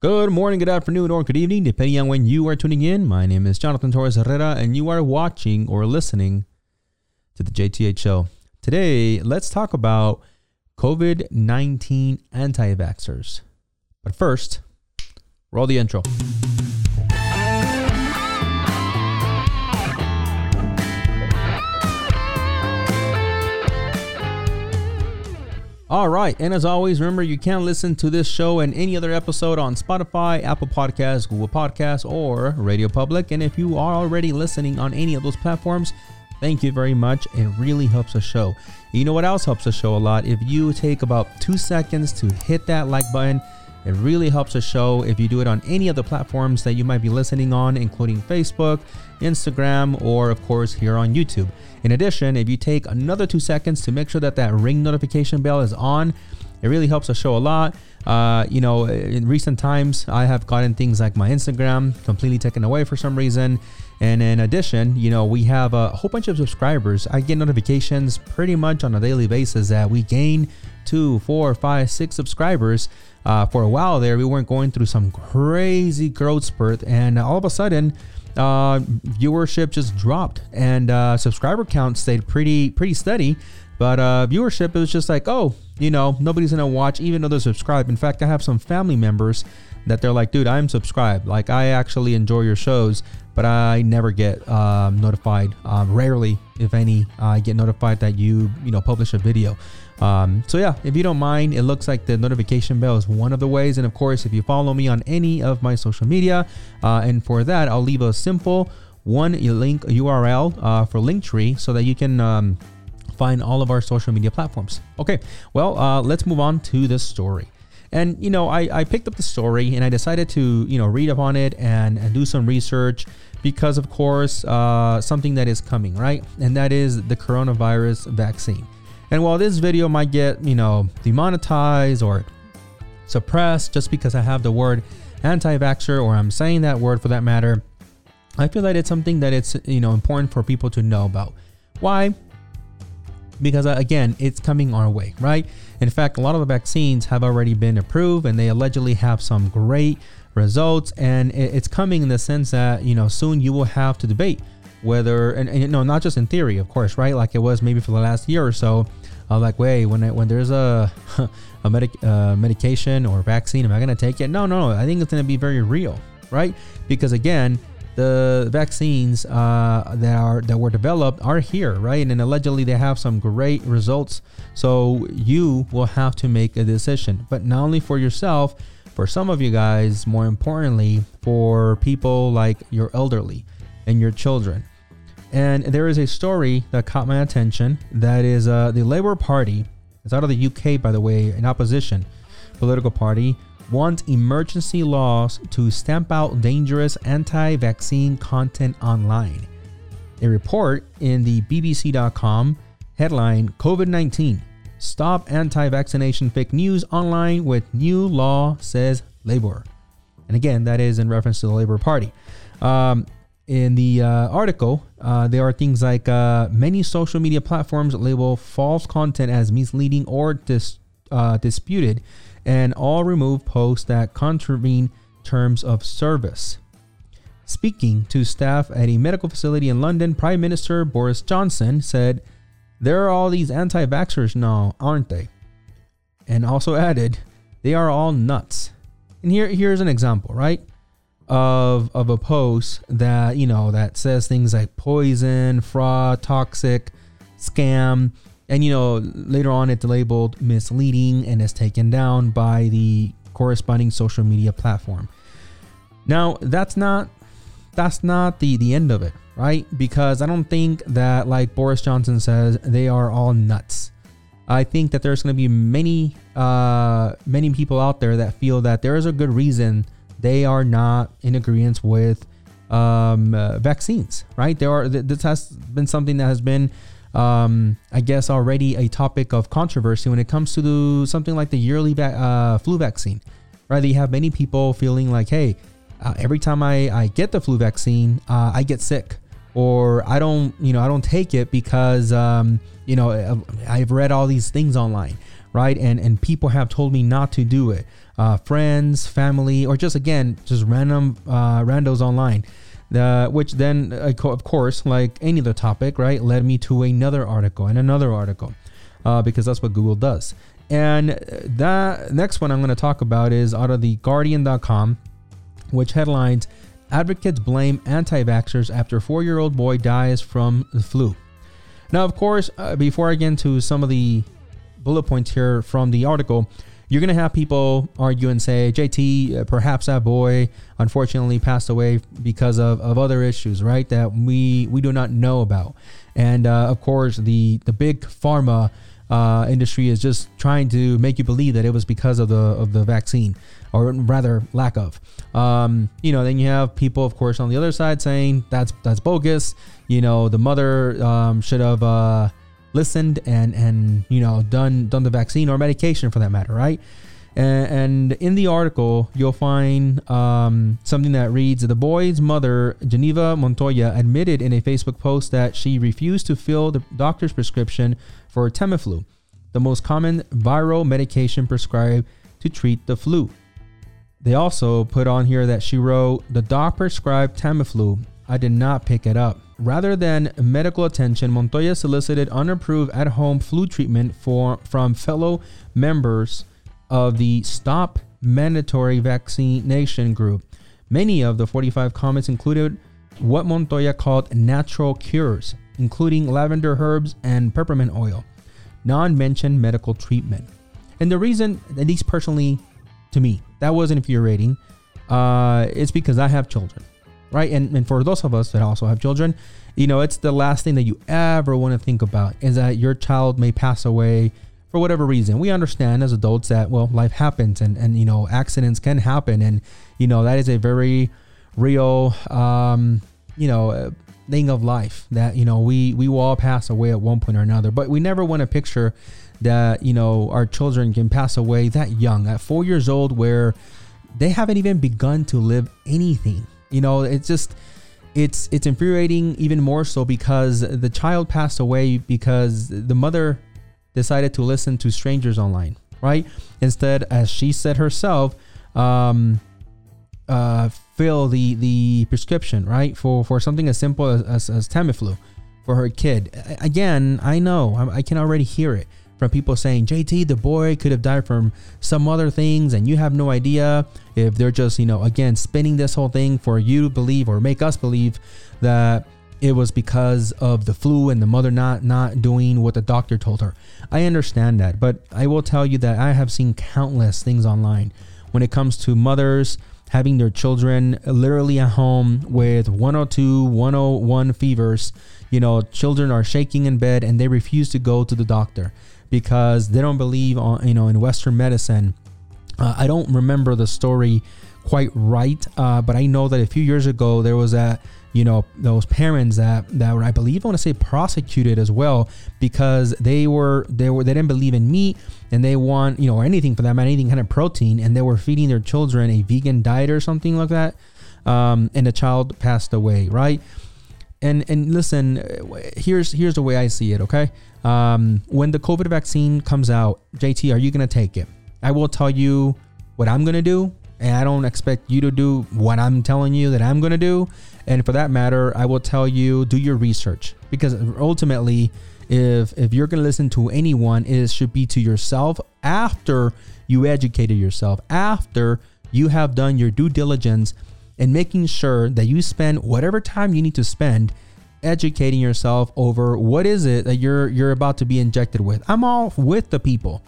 Good morning, good afternoon, or good evening, depending on when you are tuning in. My name is Jonathan Torres Herrera, and you are watching or listening to the JTH Show. Today, let's talk about COVID 19 anti vaxxers. But first, roll the intro. All right, and as always, remember you can listen to this show and any other episode on Spotify, Apple Podcasts, Google Podcasts, or Radio Public. And if you are already listening on any of those platforms, thank you very much. It really helps the show. You know what else helps the show a lot? If you take about two seconds to hit that like button, it really helps the show if you do it on any of the platforms that you might be listening on, including Facebook, Instagram, or of course here on YouTube. In addition, if you take another two seconds to make sure that that ring notification bell is on, it really helps the show a lot. Uh, you know, in recent times, I have gotten things like my Instagram completely taken away for some reason. And in addition, you know, we have a whole bunch of subscribers. I get notifications pretty much on a daily basis that we gain two, four, five, six subscribers. Uh, for a while there, we weren't going through some crazy growth spurt, and all of a sudden, uh, viewership just dropped and uh, subscriber count stayed pretty pretty steady. But uh, viewership, it was just like, oh, you know, nobody's gonna watch, even though they're subscribed. In fact, I have some family members that they're like, dude, I'm subscribed. Like, I actually enjoy your shows, but I never get um, notified. Um, rarely, if any, I get notified that you, you know, publish a video. Um, so yeah, if you don't mind, it looks like the notification bell is one of the ways. And of course, if you follow me on any of my social media, uh, and for that, I'll leave a simple one link URL uh, for Linktree so that you can um, find all of our social media platforms. Okay, well, uh, let's move on to this story. And you know, I, I picked up the story and I decided to you know read up on it and, and do some research because of course uh, something that is coming right, and that is the coronavirus vaccine. And while this video might get, you know, demonetized or suppressed just because I have the word anti-vaxxer or I'm saying that word for that matter, I feel that it's something that it's, you know, important for people to know about. Why? Because uh, again, it's coming our way, right? In fact, a lot of the vaccines have already been approved and they allegedly have some great results and it's coming in the sense that, you know, soon you will have to debate whether and, and you know not just in theory of course right? Like it was maybe for the last year or so uh, like wait when it, when there's a a medic uh, medication or vaccine am i going to take it? No no no i think it's going to be very real right? Because again the vaccines uh, that are that were developed are here right? And allegedly they have some great results. So you will have to make a decision. But not only for yourself for some of you guys more importantly for people like your elderly and your children. And there is a story that caught my attention that is uh, the Labour Party, it's out of the UK, by the way, an opposition political party, wants emergency laws to stamp out dangerous anti vaccine content online. A report in the BBC.com headline COVID 19 Stop anti vaccination fake news online with new law, says Labour. And again, that is in reference to the Labour Party. Um, in the uh, article, uh, there are things like uh, many social media platforms label false content as misleading or dis- uh, disputed, and all remove posts that contravene terms of service. Speaking to staff at a medical facility in London, Prime Minister Boris Johnson said, There are all these anti vaxxers now, aren't they? And also added, They are all nuts. And here, here's an example, right? of of a post that you know that says things like poison, fraud, toxic, scam, and you know later on it's labeled misleading and is taken down by the corresponding social media platform. Now that's not that's not the the end of it, right? Because I don't think that like Boris Johnson says they are all nuts. I think that there's going to be many uh many people out there that feel that there is a good reason they are not in agreement with um, uh, vaccines, right? There are this has been something that has been, um, I guess, already a topic of controversy when it comes to the, something like the yearly va- uh, flu vaccine, right? You have many people feeling like, hey, uh, every time I, I get the flu vaccine, uh, I get sick, or I don't, you know, I don't take it because, um, you know, I've read all these things online right? And and people have told me not to do it. Uh, friends, family, or just again, just random uh, randos online. Uh, which then, uh, of course, like any other topic, right, led me to another article and another article, uh, because that's what Google does. And that next one I'm going to talk about is out of the Guardian.com, which headlines Advocates blame anti vaxxers after four year old boy dies from the flu. Now, of course, uh, before I get into some of the bullet points here from the article, you're going to have people argue and say, JT, uh, perhaps that boy unfortunately passed away because of, of other issues, right? That we, we do not know about. And uh, of course, the, the big pharma uh, industry is just trying to make you believe that it was because of the, of the vaccine or rather lack of. Um, you know, then you have people, of course, on the other side saying that's that's bogus. You know, the mother um, should have uh, listened and and you know done done the vaccine or medication for that matter, right? And, in the article, you'll find um, something that reads The boy's mother, Geneva Montoya, admitted in a Facebook post that she refused to fill the doctor's prescription for Tamiflu, the most common viral medication prescribed to treat the flu. They also put on here that she wrote, The doc prescribed Tamiflu. I did not pick it up. Rather than medical attention, Montoya solicited unapproved at home flu treatment for, from fellow members of the Stop Mandatory Vaccination group. Many of the 45 comments included what Montoya called natural cures, including lavender herbs and peppermint oil, non mentioned medical treatment. And the reason, at least personally to me, that was infuriating. Uh, it's because I have children, right? And, and for those of us that also have children, you know, it's the last thing that you ever want to think about is that your child may pass away for whatever reason. We understand as adults that, well, life happens and, and, you know, accidents can happen. And, you know, that is a very real, um, you know, uh, thing of life that, you know, we, we will all pass away at one point or another, but we never want to picture that you know our children can pass away that young at four years old where they haven't even begun to live anything you know it's just it's it's infuriating even more so because the child passed away because the mother decided to listen to strangers online right? Instead as she said herself um uh fill the the prescription right? For for something as simple as, as, as tamiflu for her kid. Again i know I, I can already hear it from people saying, JT, the boy could have died from some other things, and you have no idea if they're just, you know, again, spinning this whole thing for you to believe or make us believe that it was because of the flu and the mother not not doing what the doctor told her. I understand that, but I will tell you that I have seen countless things online when it comes to mothers having their children literally at home with 102, 101 fevers. You know, children are shaking in bed and they refuse to go to the doctor because they don't believe on you know in Western medicine. Uh, I don't remember the story quite right, uh, but I know that a few years ago there was a you know those parents that that were I believe I want to say prosecuted as well because they were they were they didn't believe in meat and they want you know anything for that matter anything kind of protein and they were feeding their children a vegan diet or something like that um, and the child passed away right and and listen here's here's the way I see it okay um, when the COVID vaccine comes out, JT, are you to take it? I will tell you what I'm to do. And I don't expect you to do what I'm telling you that I'm to do. And for that matter, I will tell you do your research because ultimately, if if you're to listen to anyone, it should be to yourself after you educated yourself, after you have done your due diligence and making sure that you spend whatever time you need to spend educating yourself over what is it that you're you're about to be injected with. I'm all with the people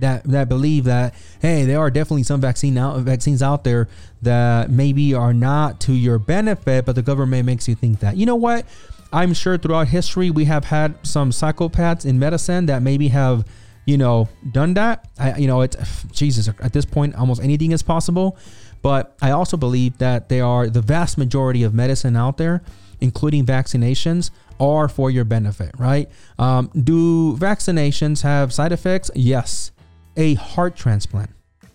that that believe that hey, there are definitely some vaccine out vaccines out there that maybe are not to your benefit, but the government makes you think that. You know what? I'm sure throughout history we have had some psychopaths in medicine that maybe have you know done that. I you know it's Jesus at this point almost anything is possible. But I also believe that they are the vast majority of medicine out there including vaccinations, are for your benefit, right? Um, do vaccinations have side effects? Yes. A heart transplant,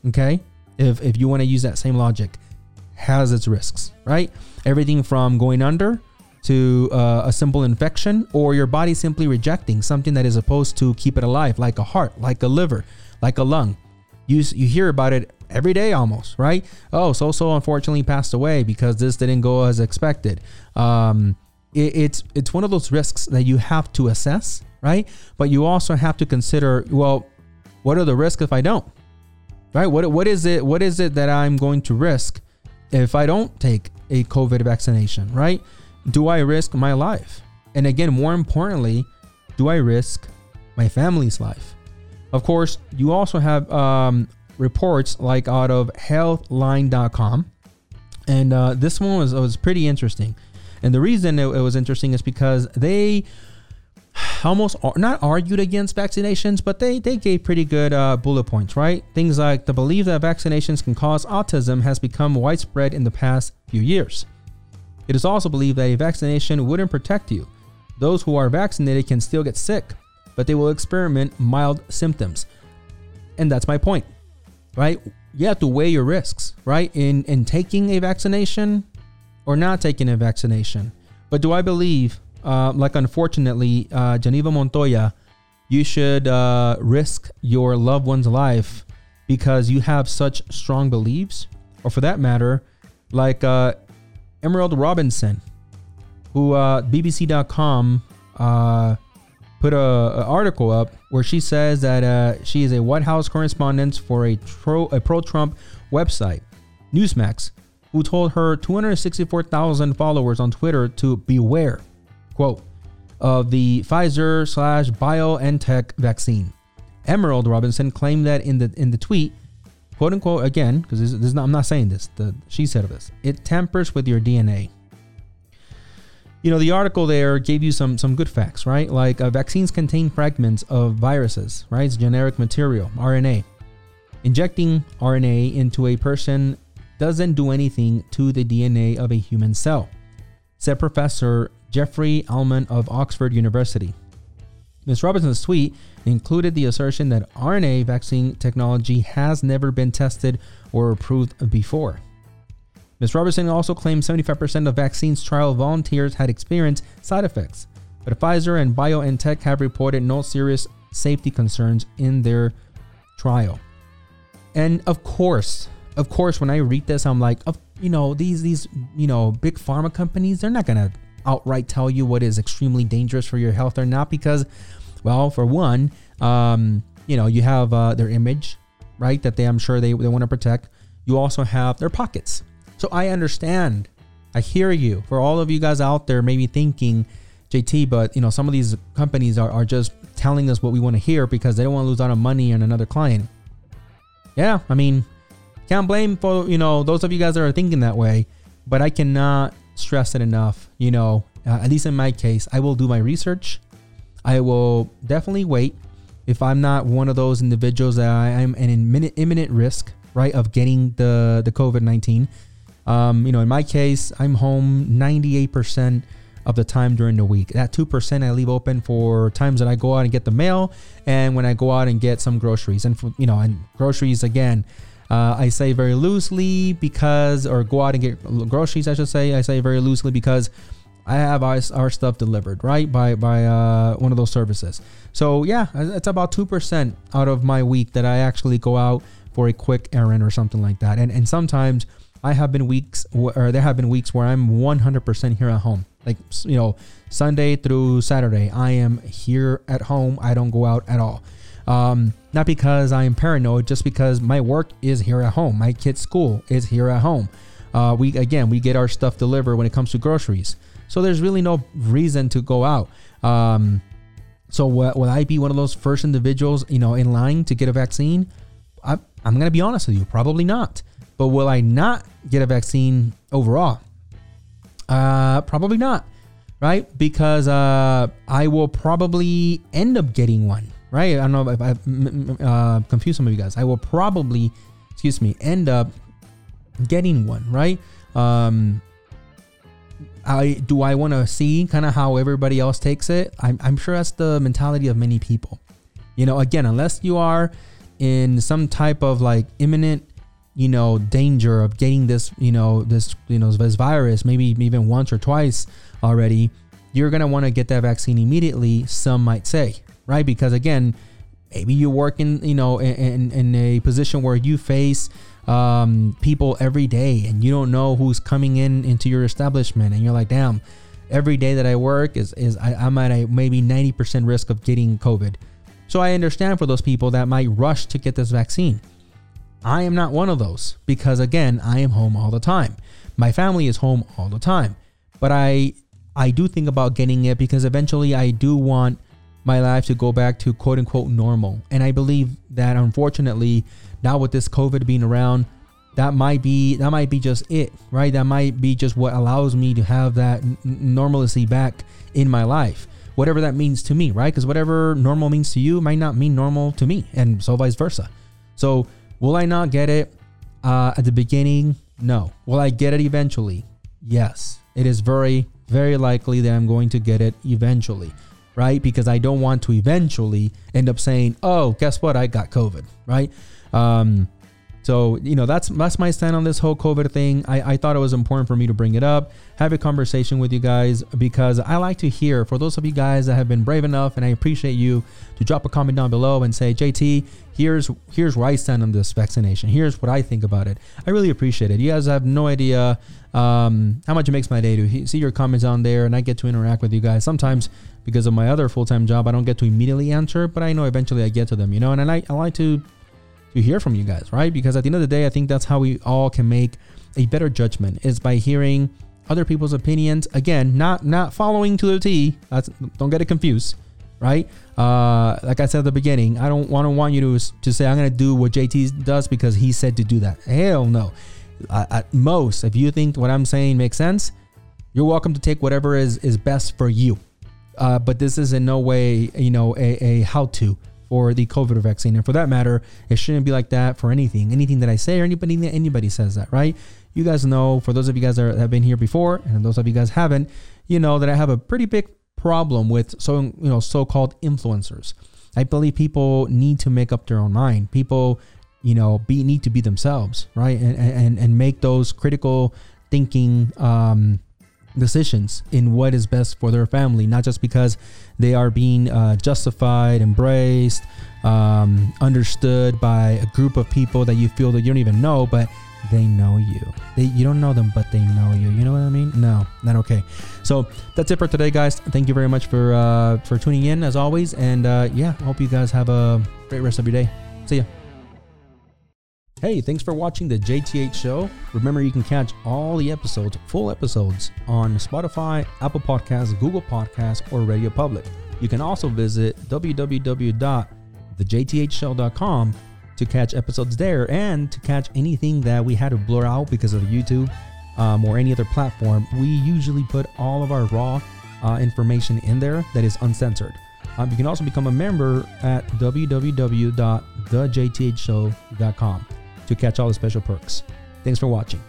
okay? If, if you want to use that same logic, has its risks, right? Everything from going under to uh, a simple infection or your body simply rejecting something that is supposed to keep it alive, like a heart, like a liver, like a lung. You you hear about it every day almost, right? Oh, so so unfortunately passed away because this didn't go as expected. Um, it, it's it's one of those risks that you have to assess, right? But you also have to consider, well, what are the risks if I don't? Right? What what is it? What is it that I'm going to risk if I don't take a COVID vaccination? Right? Do I risk my life? And again, more importantly, do I risk my family's life? Of course, you also have um, reports like out of healthline.com. And uh, this one was, was pretty interesting. And the reason it, it was interesting is because they almost not argued against vaccinations, but they, they gave pretty good uh, bullet points, right? Things like the belief that vaccinations can cause autism has become widespread in the past few years. It is also believed that a vaccination wouldn't protect you. Those who are vaccinated can still get sick, but they will experiment mild symptoms. And that's my point right? You have to weigh your risks, right? In in taking a vaccination or not taking a vaccination. But do I believe, uh, like unfortunately, uh, Geneva Montoya, you should uh, risk your loved one's life because you have such strong beliefs, or for that matter, like uh, Emerald Robinson, who uh, BBC.com put a, a, article up where she says that uh, she is a White House correspondent for a, pro, a pro-Trump website, Newsmax, who told her 264,000 followers on Twitter to beware, quote, of the Pfizer slash BioNTech vaccine. Emerald Robinson claimed that in the in the tweet, quote unquote, again, because I'm not saying this, the, she said this, it tampers with your DNA you know the article there gave you some some good facts right? Like uh, vaccines contain fragments of viruses right? It's generic material rna injecting rna into a person doesn't do anything to the dna of a human cell said professor jeffrey Almond of oxford university. Ms robinson's tweet included the assertion that rna vaccine technology has never been tested or approved before Ms. Robertson also claimed 75% of vaccines trial volunteers had experienced side effects, but Pfizer and BioNTech have reported no serious safety concerns in their trial. And of course, of course, when I read this, I'm like, you know, these these you know big pharma companies, they're not gonna outright tell you what is extremely dangerous for your health or not because, well, for one, um, you know, you have uh, their image, right? That they, I'm sure they, they want to protect. You also have their pockets, so I understand. I hear you. For all of you guys out there, maybe thinking, JT, but you know, some of these companies are, are just telling us what we want to hear because they don't want to lose out on money on another client. Yeah, I mean, can't blame for you know those of you guys that are thinking that way, but I cannot stress it enough. You know, uh, at least in my case, I will do my research. I will definitely wait if I'm not one of those individuals that I am an imminent, imminent risk, right, of getting the the COVID nineteen. Um, you know, in my case, I'm home 98% of the time during the week. That 2% I leave open for times that I go out and get the mail and when I go out and get some groceries. And, for, you know, and groceries again, uh, I say very loosely because, or go out and get groceries, I should say. I say very loosely because I have our, stuff delivered, right? By, by uh, one of those services. So, yeah, it's about 2% out of my week that I actually go out for a quick errand or something like that. And, and sometimes, I have been weeks, or there have been weeks where I'm 100% here at home. Like, you know, Sunday through Saturday, I am here at home. I don't go out at all. Um, not because I am paranoid, just because my work is here at home. My kid's school is here at home. Uh, we again, we get our stuff delivered when it comes to groceries. So there's really no reason to go out. Um, so will, will I be one of those first individuals, you know, in line to get a vaccine? I, I'm to be honest with you, probably not. But will I not get a vaccine overall? Uh, probably not, right? Because uh, I will probably end up getting one, right? I don't know if I uh, confused some of you guys. I will probably, excuse me, end up getting one, right? Um, I do I want to see kind of how everybody else takes it. I'm, I'm sure that's the mentality of many people. You know, again, unless you are in some type of like imminent you know danger of getting this you know this you know this virus maybe even once or twice already you're going to want to get that vaccine immediately some might say right? Because again maybe you work in you know in, in a position where you face um, people every day and you don't know who's coming in into your establishment and you're like damn every day that i work is is I, i'm at a maybe 90% risk of getting covid. So i understand for those people that might rush to get this vaccine i am not one of those because again i am home all the time my family is home all the time but i i do think about getting it because eventually i do want my life to go back to quote unquote normal. And I believe that unfortunately, now with this COVID being around, that might be that might be just it, right? That might be just what allows me to have that n- normalcy back in my life, whatever that means to me, right? Because whatever normal means to you might not mean normal to me, and so vice versa. So, will I not get it uh, at the beginning? No. Will I get it eventually? Yes. It is very, very likely that I'm going to get it eventually right? Because I don't want to eventually end up saying, "Oh, guess what? I got COVID," right? Um, so you know that's that's my stand on this whole COVID thing. I, I thought it was important for me to bring it up, have a conversation with you guys because I like to hear for those of you guys that have been brave enough, and I appreciate you to drop a comment down below and say, JT, here's here's where I stand on this vaccination. Here's what I think about it. I really appreciate it. You guys have no idea um, how much it makes my day to see your comments on there, and I get to interact with you guys. Sometimes because of my other full time job, I don't get to immediately answer, but I know eventually I get to them, you know, and I like I like to to hear from you guys, right? Because at the end of the day, I think that's how we all can make a better judgment is by hearing other people's opinions. Again, not not following to the T. That's, don't get it confused, right? Uh, like I said at the beginning, I don't want to want you to to say I'm gonna do what JT does because he said to do that. Hell no. At most, if you think what I'm saying makes sense, you're welcome to take whatever is is best for you. Uh, but this is in no way, you know, a, a how to for the COVID vaccine. And for that matter, it shouldn't be like that for anything. Anything that I say or anybody anybody says that, right? You guys know, for those of you guys that have been here before, and those of you guys haven't, you know that I have a pretty big problem with so you know so-called influencers. I believe people need to make up their own mind. People, you know, be need to be themselves, right? And and and make those critical thinking um decisions in what is best for their family, not just because they are being uh, justified, embraced, um, understood by a group of people that you feel that you don't even know, but they know you. They, you don't know them, but they know you. You know what I mean? No, not okay. So that's it for today, guys. Thank you very much for uh, for tuning in as always, and uh, yeah, hope you guys have a great rest of your day. See ya. Hey, thanks for watching the JTH show. Remember, you can catch all the episodes, full episodes, on Spotify, Apple Podcasts, Google Podcasts, or Radio Public. You can also visit www.thejthshow.com to catch episodes there and to catch anything that we had to blur out because of YouTube um, or any other platform. We usually put all of our raw uh, information in there that is uncensored. Um, you can also become a member at www.thejthshow.com to catch all the special perks. Thanks for watching.